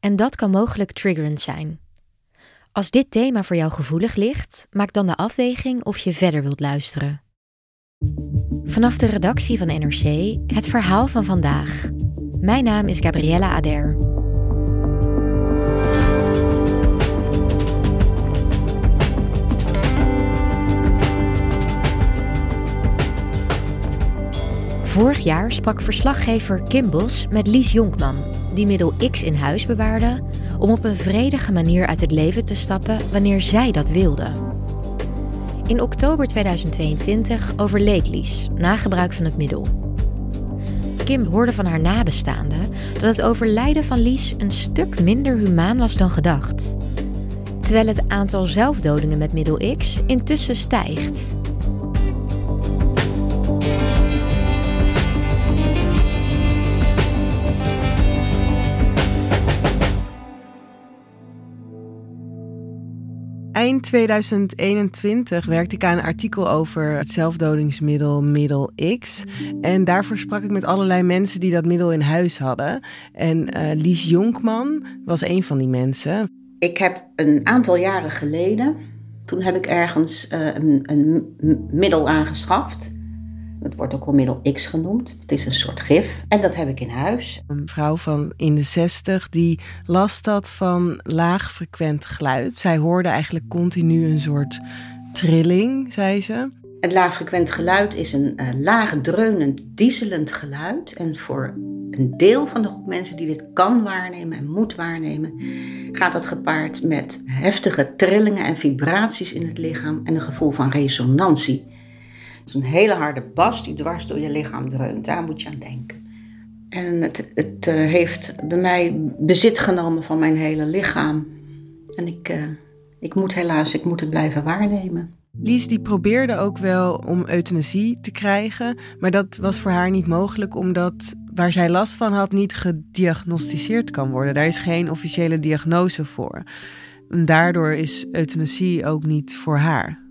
en dat kan mogelijk triggerend zijn. Als dit thema voor jou gevoelig ligt, maak dan de afweging of je verder wilt luisteren. Vanaf de redactie van NRC het verhaal van vandaag. Mijn naam is Gabriella Ader. Vorig jaar sprak verslaggever Kim Bos met Lies Jonkman, die middel X in huis bewaarde om op een vredige manier uit het leven te stappen wanneer zij dat wilde. In oktober 2022 overleed Lies na gebruik van het middel. Kim hoorde van haar nabestaanden dat het overlijden van Lies een stuk minder humaan was dan gedacht. Terwijl het aantal zelfdodingen met middel X intussen stijgt. Eind 2021 werkte ik aan een artikel over het zelfdodingsmiddel Middel X. En daarvoor sprak ik met allerlei mensen die dat middel in huis hadden. En uh, Lies Jonkman was een van die mensen. Ik heb een aantal jaren geleden, toen heb ik ergens uh, een, een middel aangeschaft. Het wordt ook wel middel X genoemd. Het is een soort gif. En dat heb ik in huis. Een vrouw van in de zestig die last had van laagfrequent geluid. Zij hoorde eigenlijk continu een soort trilling, zei ze. Het laagfrequent geluid is een uh, laag dreunend, dieselend geluid. En voor een deel van de groep mensen die dit kan waarnemen en moet waarnemen, gaat dat gepaard met heftige trillingen en vibraties in het lichaam en een gevoel van resonantie een hele harde bas die dwars door je lichaam dreunt. Daar moet je aan denken. En het, het uh, heeft bij mij bezit genomen van mijn hele lichaam. En ik, uh, ik moet helaas, ik moet het blijven waarnemen. Lies die probeerde ook wel om euthanasie te krijgen, maar dat was voor haar niet mogelijk omdat waar zij last van had niet gediagnosticeerd kan worden. Daar is geen officiële diagnose voor. En daardoor is euthanasie ook niet voor haar.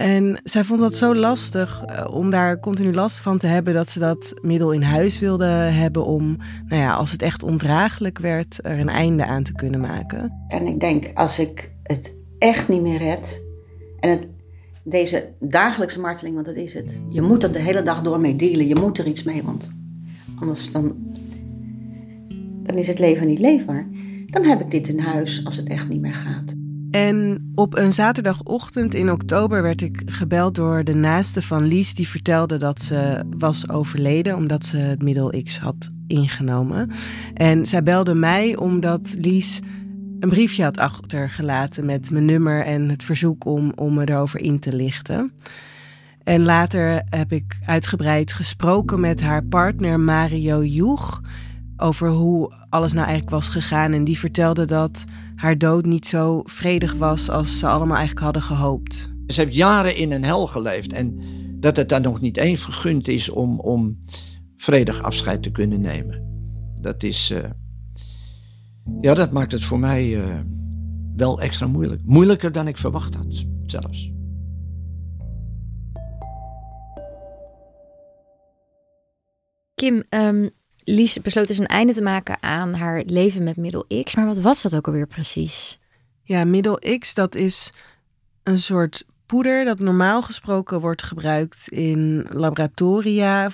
En zij vond dat zo lastig eh, om daar continu last van te hebben dat ze dat middel in huis wilde hebben om, nou ja, als het echt ondraaglijk werd, er een einde aan te kunnen maken. En ik denk, als ik het echt niet meer red en het, deze dagelijkse marteling, want dat is het. Je moet er de hele dag door mee dealen, je moet er iets mee, want anders dan, dan is het leven niet leefbaar. Dan heb ik dit in huis als het echt niet meer gaat. En op een zaterdagochtend in oktober werd ik gebeld door de naaste van Lies, die vertelde dat ze was overleden omdat ze het middel X had ingenomen. En zij belde mij omdat Lies een briefje had achtergelaten met mijn nummer en het verzoek om, om me erover in te lichten. En later heb ik uitgebreid gesproken met haar partner Mario Joeg over hoe alles nou eigenlijk was gegaan. En die vertelde dat haar dood niet zo vredig was als ze allemaal eigenlijk hadden gehoopt. Ze heeft jaren in een hel geleefd en dat het dan nog niet eens vergund is om, om vredig afscheid te kunnen nemen. Dat is, uh, ja, dat maakt het voor mij uh, wel extra moeilijk. Moeilijker dan ik verwacht had, zelfs. Kim, um, Lies besloot dus een einde te maken aan haar leven met middel X. Maar wat was dat ook alweer precies? Ja, middel X, dat is een soort poeder dat normaal gesproken wordt gebruikt in laboratoria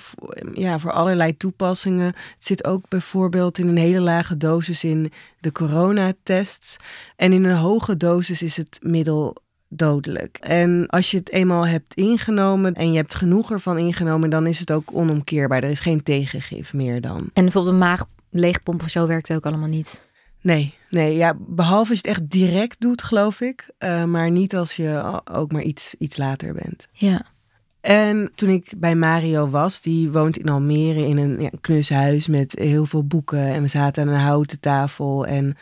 ja, voor allerlei toepassingen. Het zit ook bijvoorbeeld in een hele lage dosis in de coronatests. En in een hoge dosis is het middel dodelijk. En als je het eenmaal hebt ingenomen en je hebt genoeg ervan ingenomen, dan is het ook onomkeerbaar. Er is geen tegengif meer dan. En bijvoorbeeld een maag leegpomp of zo werkt ook allemaal niet. Nee, nee, ja, behalve als je het echt direct doet, geloof ik. Uh, maar niet als je ook maar iets, iets later bent. Ja. En toen ik bij Mario was, die woont in Almere in een ja, knus huis met heel veel boeken. En we zaten aan een houten tafel. En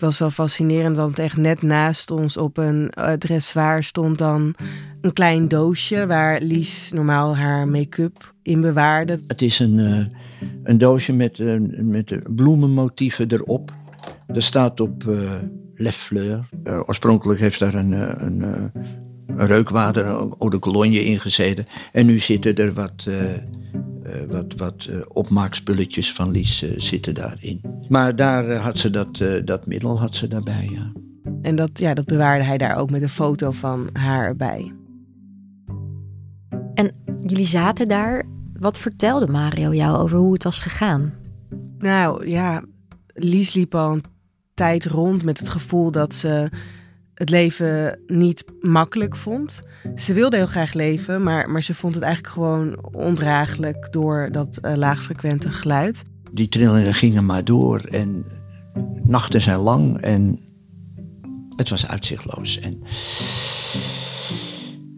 was wel fascinerend, want echt net naast ons op een dressoir stond dan een klein doosje waar Lies normaal haar make-up in bewaarde. Het is een, uh, een doosje met, uh, met bloemenmotieven erop. Er staat op uh, Le Fleur. Oorspronkelijk heeft daar een, een, reukwater, eau de cologne in gezeten. En nu zitten er wat, wat, wat opmaakspulletjes van Lies zitten daarin. Maar daar had ze dat, dat middel had ze daarbij, ja. En dat, ja, dat bewaarde hij daar ook met een foto van haar bij. En jullie zaten daar. Wat vertelde Mario jou over hoe het was gegaan? Nou ja, Lies liep al een tijd rond met het gevoel dat ze het leven niet makkelijk vond. Ze wilde heel graag leven, maar, maar ze vond het eigenlijk gewoon ondraaglijk door dat uh, laagfrequente geluid. Die trillingen gingen maar door en nachten zijn lang en het was uitzichtloos. En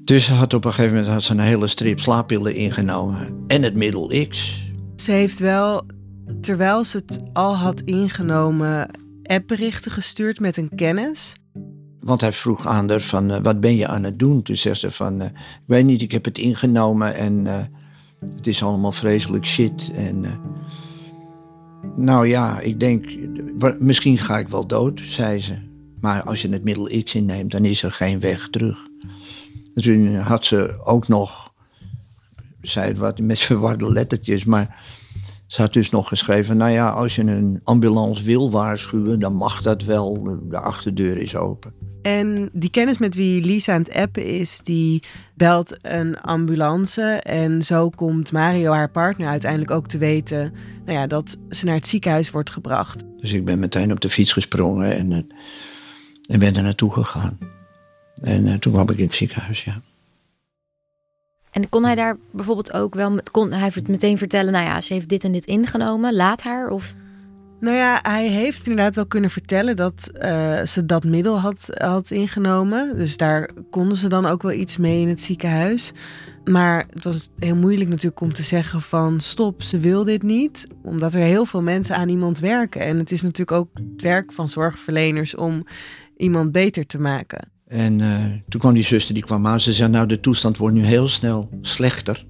dus ze had op een gegeven moment had ze een hele strip slaappillen ingenomen en het middel X. Ze heeft wel, terwijl ze het al had ingenomen, appberichten gestuurd met een kennis. Want hij vroeg aan haar van, uh, wat ben je aan het doen? Toen zei ze van, uh, ik weet niet, ik heb het ingenomen en uh, het is allemaal vreselijk shit. En nou ja, ik denk, misschien ga ik wel dood, zei ze. Maar als je het middel X inneemt, dan is er geen weg terug. toen had ze ook nog, zei het wat met verwarde lettertjes, maar ze had dus nog geschreven, nou ja, als je een ambulance wil waarschuwen, dan mag dat wel. De achterdeur is open. En die kennis met wie Lisa aan het appen is, die belt een ambulance. En zo komt Mario, haar partner, uiteindelijk ook te weten nou ja, dat ze naar het ziekenhuis wordt gebracht. Dus ik ben meteen op de fiets gesprongen en, eh, en ben er naartoe gegaan. En uh, toen kwam ik in het ziekenhuis, ja. En kon hij daar bijvoorbeeld ook wel, kon hij meteen vertellen, nou ja, ze heeft dit en dit ingenomen, laat haar? Of... Nou ja, hij heeft inderdaad wel kunnen vertellen dat uh, ze dat middel had, had ingenomen. Dus daar konden ze dan ook wel iets mee in het ziekenhuis. Maar het was heel moeilijk natuurlijk om te zeggen van stop, ze wil dit niet. Omdat er heel veel mensen aan iemand werken. En het is natuurlijk ook het werk van zorgverleners om iemand beter te maken. En uh, toen kwam die zuster, die kwam aan. Ze zei, nou de toestand wordt nu heel snel slechter.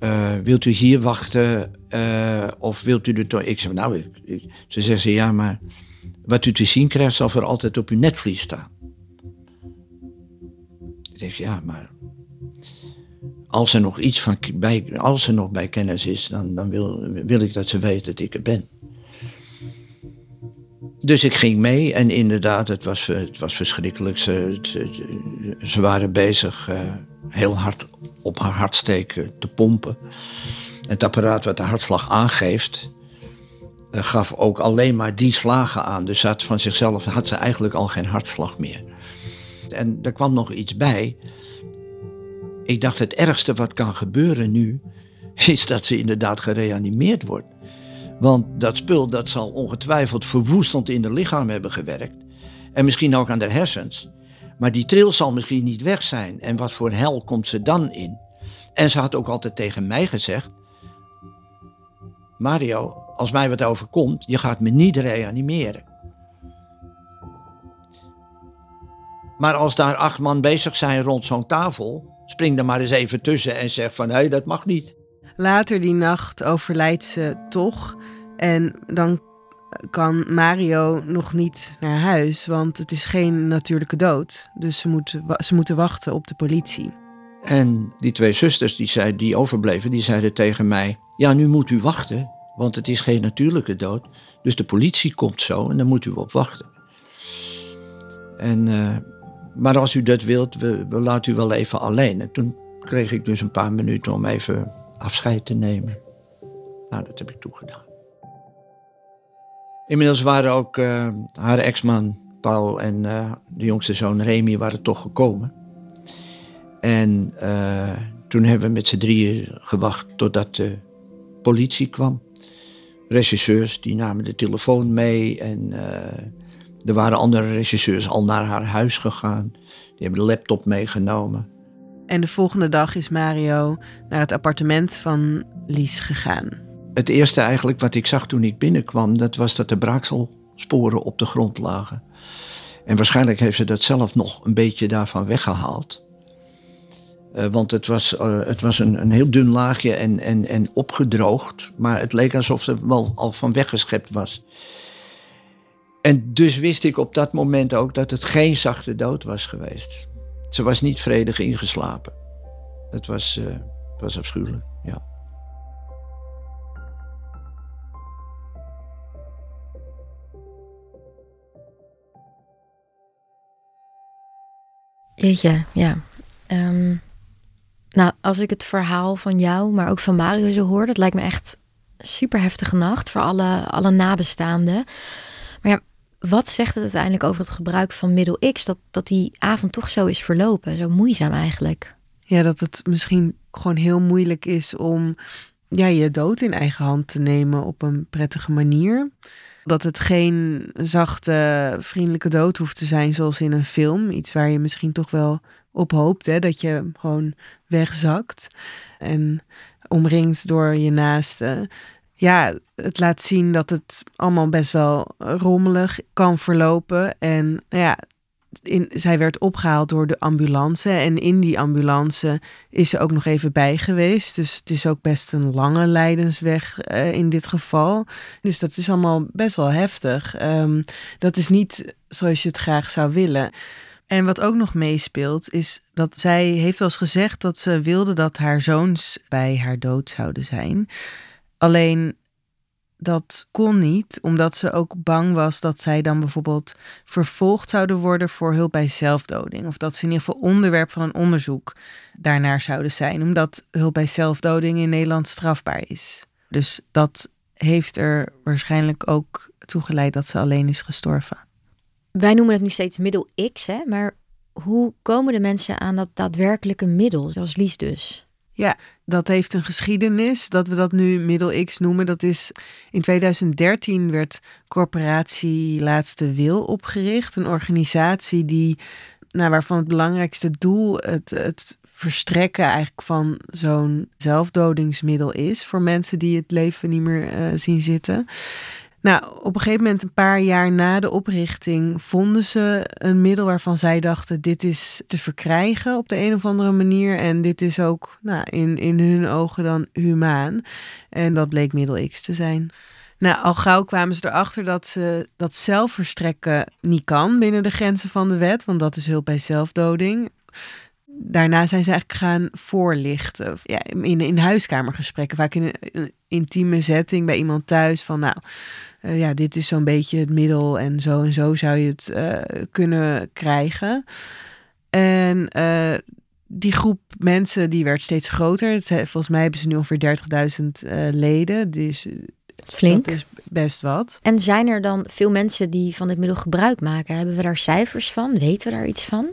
Uh, wilt u hier wachten uh, of wilt u er toch... Ik zei, nou, ze zeggen, ja, maar wat u te zien krijgt zal voor altijd op uw netvlies staan. Ik zeg, ja, maar als er nog iets van bij, als er nog bij kennis is, dan, dan wil, wil ik dat ze weet dat ik er ben. Dus ik ging mee en inderdaad, het was, het was verschrikkelijk. Ze, ze waren bezig uh, heel hard op haar hartsteek te pompen. Het apparaat wat de hartslag aangeeft, uh, gaf ook alleen maar die slagen aan. Dus had van zichzelf had ze eigenlijk al geen hartslag meer. En er kwam nog iets bij. Ik dacht, het ergste wat kan gebeuren nu, is dat ze inderdaad gereanimeerd wordt. Want dat spul dat zal ongetwijfeld verwoestend in het lichaam hebben gewerkt. En misschien ook aan de hersens. Maar die tril zal misschien niet weg zijn. En wat voor hel komt ze dan in? En ze had ook altijd tegen mij gezegd: Mario, als mij wat overkomt, je gaat me niet reanimeren. Maar als daar acht man bezig zijn rond zo'n tafel, spring er maar eens even tussen en zeg van hé, hey, dat mag niet. Later die nacht overlijdt ze toch. En dan kan Mario nog niet naar huis, want het is geen natuurlijke dood. Dus ze, moet, ze moeten wachten op de politie. En die twee zusters die, zei, die overbleven, die zeiden tegen mij... Ja, nu moet u wachten, want het is geen natuurlijke dood. Dus de politie komt zo en dan moet u op wachten. En uh, maar als u dat wilt, we, we laten u wel even alleen. En toen kreeg ik dus een paar minuten om even afscheid te nemen. Nou, dat heb ik toegedaan. Inmiddels waren ook uh, haar ex-man Paul en uh, de jongste zoon Remy waren toch gekomen. En uh, toen hebben we met z'n drieën gewacht totdat de politie kwam. Regisseurs die namen de telefoon mee en er waren andere regisseurs al naar haar huis gegaan. Die hebben de laptop meegenomen. En de volgende dag is Mario naar het appartement van Lies gegaan. Het eerste eigenlijk wat ik zag toen ik binnenkwam, dat was dat de braakselsporen op de grond lagen. En waarschijnlijk heeft ze dat zelf nog een beetje daarvan weggehaald. Uh, want het was, uh, het was een, een heel dun laagje en, en, en opgedroogd. Maar het leek alsof ze wel al van weggeschept was. En dus wist ik op dat moment ook dat het geen zachte dood was geweest. Ze was niet vredig ingeslapen. Het was, uh, was afschuwelijk, ja. Jeetje, ja. Um, nou, als ik het verhaal van jou, maar ook van Mario zo hoor, dat lijkt me echt super heftige nacht voor alle, alle nabestaanden. Maar ja, wat zegt het uiteindelijk over het gebruik van middel X dat, dat die avond toch zo is verlopen? Zo moeizaam eigenlijk. Ja, dat het misschien gewoon heel moeilijk is om ja, je dood in eigen hand te nemen op een prettige manier. Dat het geen zachte, vriendelijke dood hoeft te zijn zoals in een film. Iets waar je misschien toch wel op hoopt, hè? dat je gewoon wegzakt en omringd door je naasten ja, het laat zien dat het allemaal best wel rommelig kan verlopen. En nou ja, in, zij werd opgehaald door de ambulance. En in die ambulance is ze ook nog even bij geweest. Dus het is ook best een lange lijdensweg uh, in dit geval. Dus dat is allemaal best wel heftig. Um, dat is niet zoals je het graag zou willen. En wat ook nog meespeelt, is dat zij heeft wel eens gezegd dat ze wilde dat haar zoons bij haar dood zouden zijn. Alleen dat kon niet, omdat ze ook bang was dat zij dan bijvoorbeeld vervolgd zouden worden voor hulp bij zelfdoding. Of dat ze in ieder geval onderwerp van een onderzoek daarnaar zouden zijn, omdat hulp bij zelfdoding in Nederland strafbaar is. Dus dat heeft er waarschijnlijk ook toe geleid dat ze alleen is gestorven. Wij noemen het nu steeds middel X, hè? maar hoe komen de mensen aan dat daadwerkelijke middel, zoals Lies dus? Ja, dat heeft een geschiedenis. Dat we dat nu middel X noemen. Dat is in 2013 werd Corporatie Laatste Wil opgericht. Een organisatie die, nou, waarvan het belangrijkste doel het, het verstrekken eigenlijk van zo'n zelfdodingsmiddel is voor mensen die het leven niet meer uh, zien zitten. Nou, op een gegeven moment, een paar jaar na de oprichting, vonden ze een middel waarvan zij dachten: dit is te verkrijgen op de een of andere manier. En dit is ook nou, in, in hun ogen dan humaan. En dat bleek middel X te zijn. Nou, al gauw kwamen ze erachter dat ze dat zelf verstrekken niet kan binnen de grenzen van de wet, want dat is hulp bij zelfdoding daarna zijn ze eigenlijk gaan voorlichten. Ja, in, in huiskamergesprekken, vaak in een, intieme setting bij iemand thuis. Van nou, uh, ja, dit is zo'n beetje het middel en zo en zo zou je het uh, kunnen krijgen. En uh, die groep mensen die werd steeds groter. Het, volgens mij hebben ze nu ongeveer 30.000 leden. Dus Flink. Dat is best wat. En zijn er dan veel mensen die van dit middel gebruik maken? Hebben we daar cijfers van? Weten we daar iets van?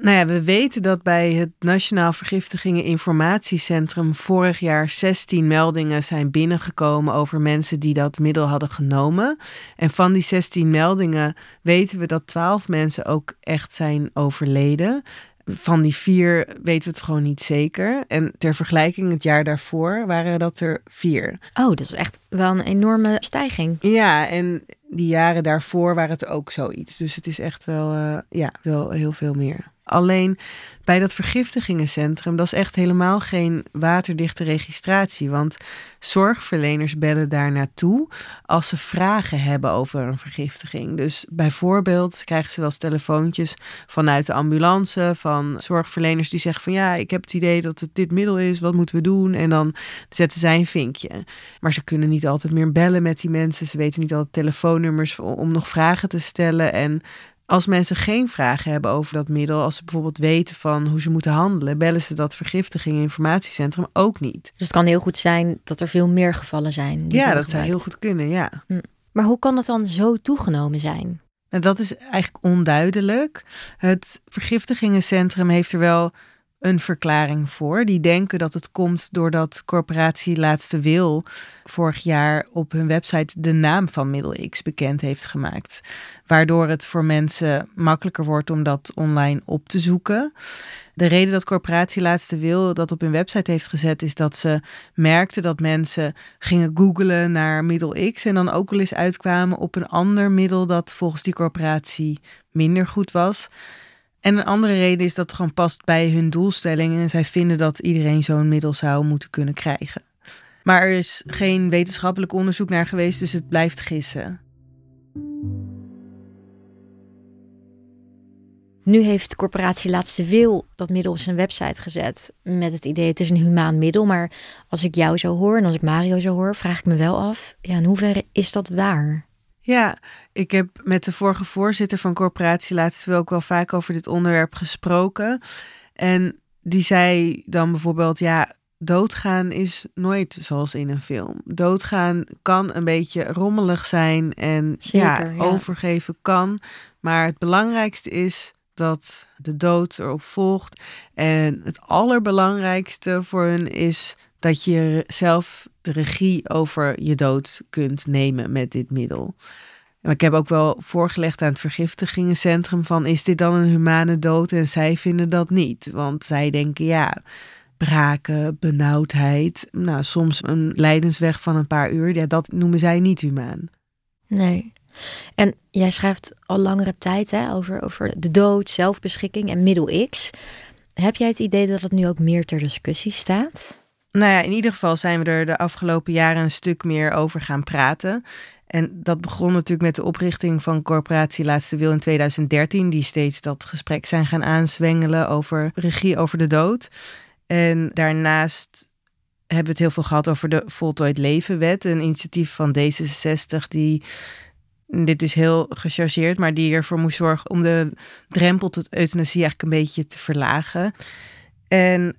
Nou ja, we weten dat bij het Nationaal Vergiftigingen Informatiecentrum vorig jaar 16 meldingen zijn binnengekomen over mensen die dat middel hadden genomen. En van die 16 meldingen weten we dat 12 mensen ook echt zijn overleden. Van die vier weten we het gewoon niet zeker. En ter vergelijking, het jaar daarvoor waren dat er vier. Oh, dat is echt wel een enorme stijging. Ja, en die jaren daarvoor waren het ook zoiets. Dus het is echt wel, uh, ja, wel heel veel meer. Alleen bij dat vergiftigingencentrum, dat is echt helemaal geen waterdichte registratie. Want zorgverleners bellen daar naartoe als ze vragen hebben over een vergiftiging. Dus bijvoorbeeld krijgen ze wel eens telefoontjes vanuit de ambulance van zorgverleners die zeggen van ja, ik heb het idee dat het dit middel is, wat moeten we doen? En dan zetten zij een vinkje. Maar ze kunnen niet altijd meer bellen met die mensen. Ze weten niet altijd telefoonnummers om nog vragen te stellen. En als mensen geen vragen hebben over dat middel, als ze bijvoorbeeld weten van hoe ze moeten handelen, bellen ze dat vergiftiging informatiecentrum ook niet. Dus het kan heel goed zijn dat er veel meer gevallen zijn. die Ja, dat zou heel goed kunnen, ja. Maar hoe kan het dan zo toegenomen zijn? Nou, dat is eigenlijk onduidelijk. Het vergiftigingencentrum heeft er wel een verklaring voor. Die denken dat het komt doordat corporatie Laatste Wil vorig jaar op hun website de naam van middel X bekend heeft gemaakt. Waardoor het voor mensen makkelijker wordt om dat online op te zoeken. De reden dat corporatie Laatste Wil dat op hun website heeft gezet is dat ze merkten dat mensen gingen googlen naar middel X en dan ook wel eens uitkwamen op een ander middel dat volgens die corporatie minder goed was. En een andere reden is dat het gewoon past bij hun doelstellingen. En zij vinden dat iedereen zo'n middel zou moeten kunnen krijgen. Maar er is geen wetenschappelijk onderzoek naar geweest, dus het blijft gissen. Nu heeft corporatie Laatste Wil dat middel op zijn website gezet met het idee het is een humaan middel. Maar als ik jou zo hoor en als ik Mario zo hoor, vraag ik me wel af, ja, in hoeverre is dat waar? Ja, ik heb met de vorige voorzitter van corporatie laatst wel ook wel vaak over dit onderwerp gesproken. En die zei dan bijvoorbeeld, ja, doodgaan is nooit zoals in een film. Doodgaan kan een beetje rommelig zijn en ja, Zeker, ja. overgeven kan. Maar het belangrijkste is dat de dood erop volgt. En het allerbelangrijkste voor hun is dat je zelf de regie over je dood kunt nemen met dit middel. Maar ik heb ook wel voorgelegd aan het vergiftigingencentrum van is dit dan een humane dood? En zij vinden dat niet, want zij denken ja, braken, benauwdheid, nou soms een lijdensweg van een paar uur, ja, dat noemen zij niet humaan. Nee. En jij schrijft al langere tijd hè, over, over de dood, zelfbeschikking en middel X. Heb jij het idee dat het nu ook meer ter discussie staat? Nou ja, in ieder geval zijn we er de afgelopen jaren een stuk meer over gaan praten. En dat begon natuurlijk met de oprichting van corporatie Laatste Wil in 2013, die steeds dat gesprek zijn gaan aanzwengelen over regie over de dood. En daarnaast hebben we het heel veel gehad over de Voltooid Levenwet, een initiatief van D66 die, dit is heel gechargeerd, maar die ervoor moest zorgen om de drempel tot euthanasie eigenlijk een beetje te verlagen. En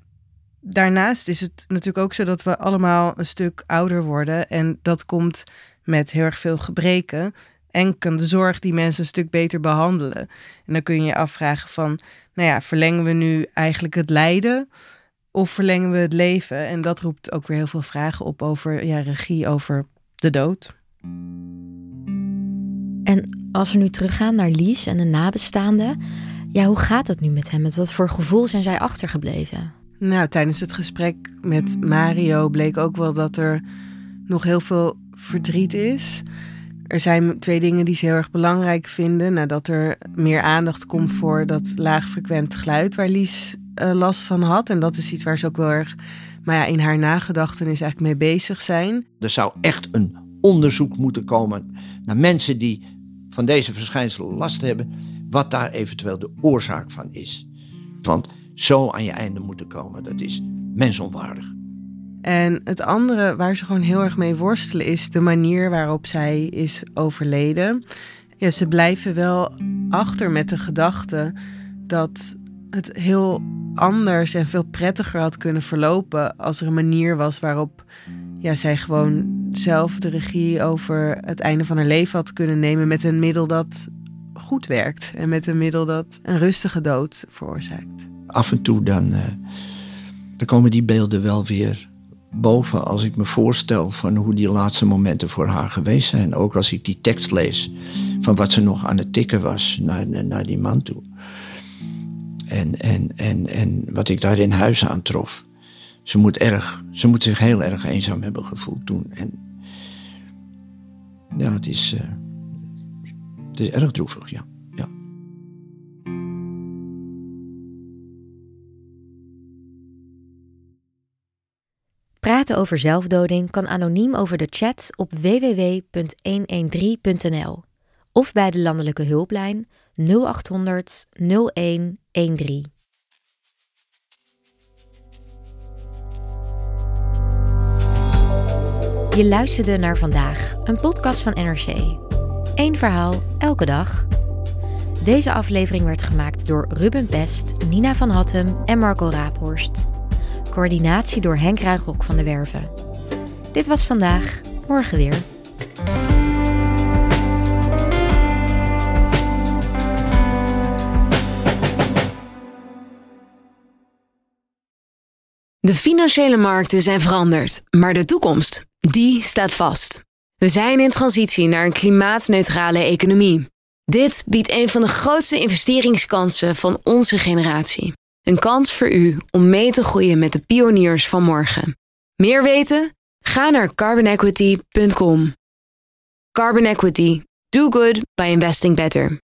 daarnaast is het natuurlijk ook zo dat we allemaal een stuk ouder worden. En dat komt met heel erg veel gebreken. En kan de zorg die mensen een stuk beter behandelen. En dan kun je je afvragen van, nou ja, verlengen we nu eigenlijk het lijden? Of verlengen we het leven? En dat roept ook weer heel veel vragen op over ja, regie over de dood. En als we nu teruggaan naar Lies en de nabestaanden, ja, hoe gaat het nu met hem? Met wat voor gevoel zijn zij achtergebleven? Nou, tijdens het gesprek met Mario bleek ook wel dat er nog heel veel verdriet is. Er zijn twee dingen die ze heel erg belangrijk vinden. Nou, dat er meer aandacht komt voor dat laagfrequent geluid waar Lies eh, last van had. En dat is iets waar ze ook wel erg maar ja, in haar nagedachtenis eigenlijk mee bezig zijn. Er zou echt een onderzoek moeten komen naar mensen die van deze verschijnselen last hebben, wat daar eventueel de oorzaak van is. Want zo aan je einde moeten komen, dat is mensonwaardig. En het andere waar ze gewoon heel erg mee worstelen is de manier waarop zij is overleden. Ja, ze blijven wel achter met de gedachte dat het heel anders en veel prettiger had kunnen verlopen als er een manier was waarop ja, zij gewoon zelf de regie over het einde van haar leven had kunnen nemen met een middel dat goed werkt en met een middel dat een rustige dood veroorzaakt. Af en toe dan, eh, dan komen die beelden wel weer boven als ik me voorstel van hoe die laatste momenten voor haar geweest zijn. Ook als ik die tekst lees van wat ze nog aan het tikken was naar, die man toe. En, en, en, en wat ik daar in huis aantrof. Ze moet, erg, ze moet zich heel erg eenzaam hebben gevoeld toen. En ja, het is, uh, het is erg droevig, ja. Over zelfdoding kan anoniem over de chat op www.113.nl of bij de landelijke hulplijn 0800 0113. Je luisterde naar vandaag, een podcast van NRC. Eén verhaal, elke dag. Deze aflevering werd gemaakt door Ruben Best, Nina van Hattem en Marco Raaphorst. Coördinatie door Henk Ruigrok van de Werven. Dit was vandaag, morgen weer. De financiële markten zijn veranderd, maar de toekomst, die staat vast. We zijn in transitie naar een klimaatneutrale economie. Dit biedt een van de grootste investeringskansen van onze generatie. Een kans voor u om mee te groeien met de pioniers van morgen. Meer weten? Ga naar carbonequity.com. Carbon Equity. Do good by investing better.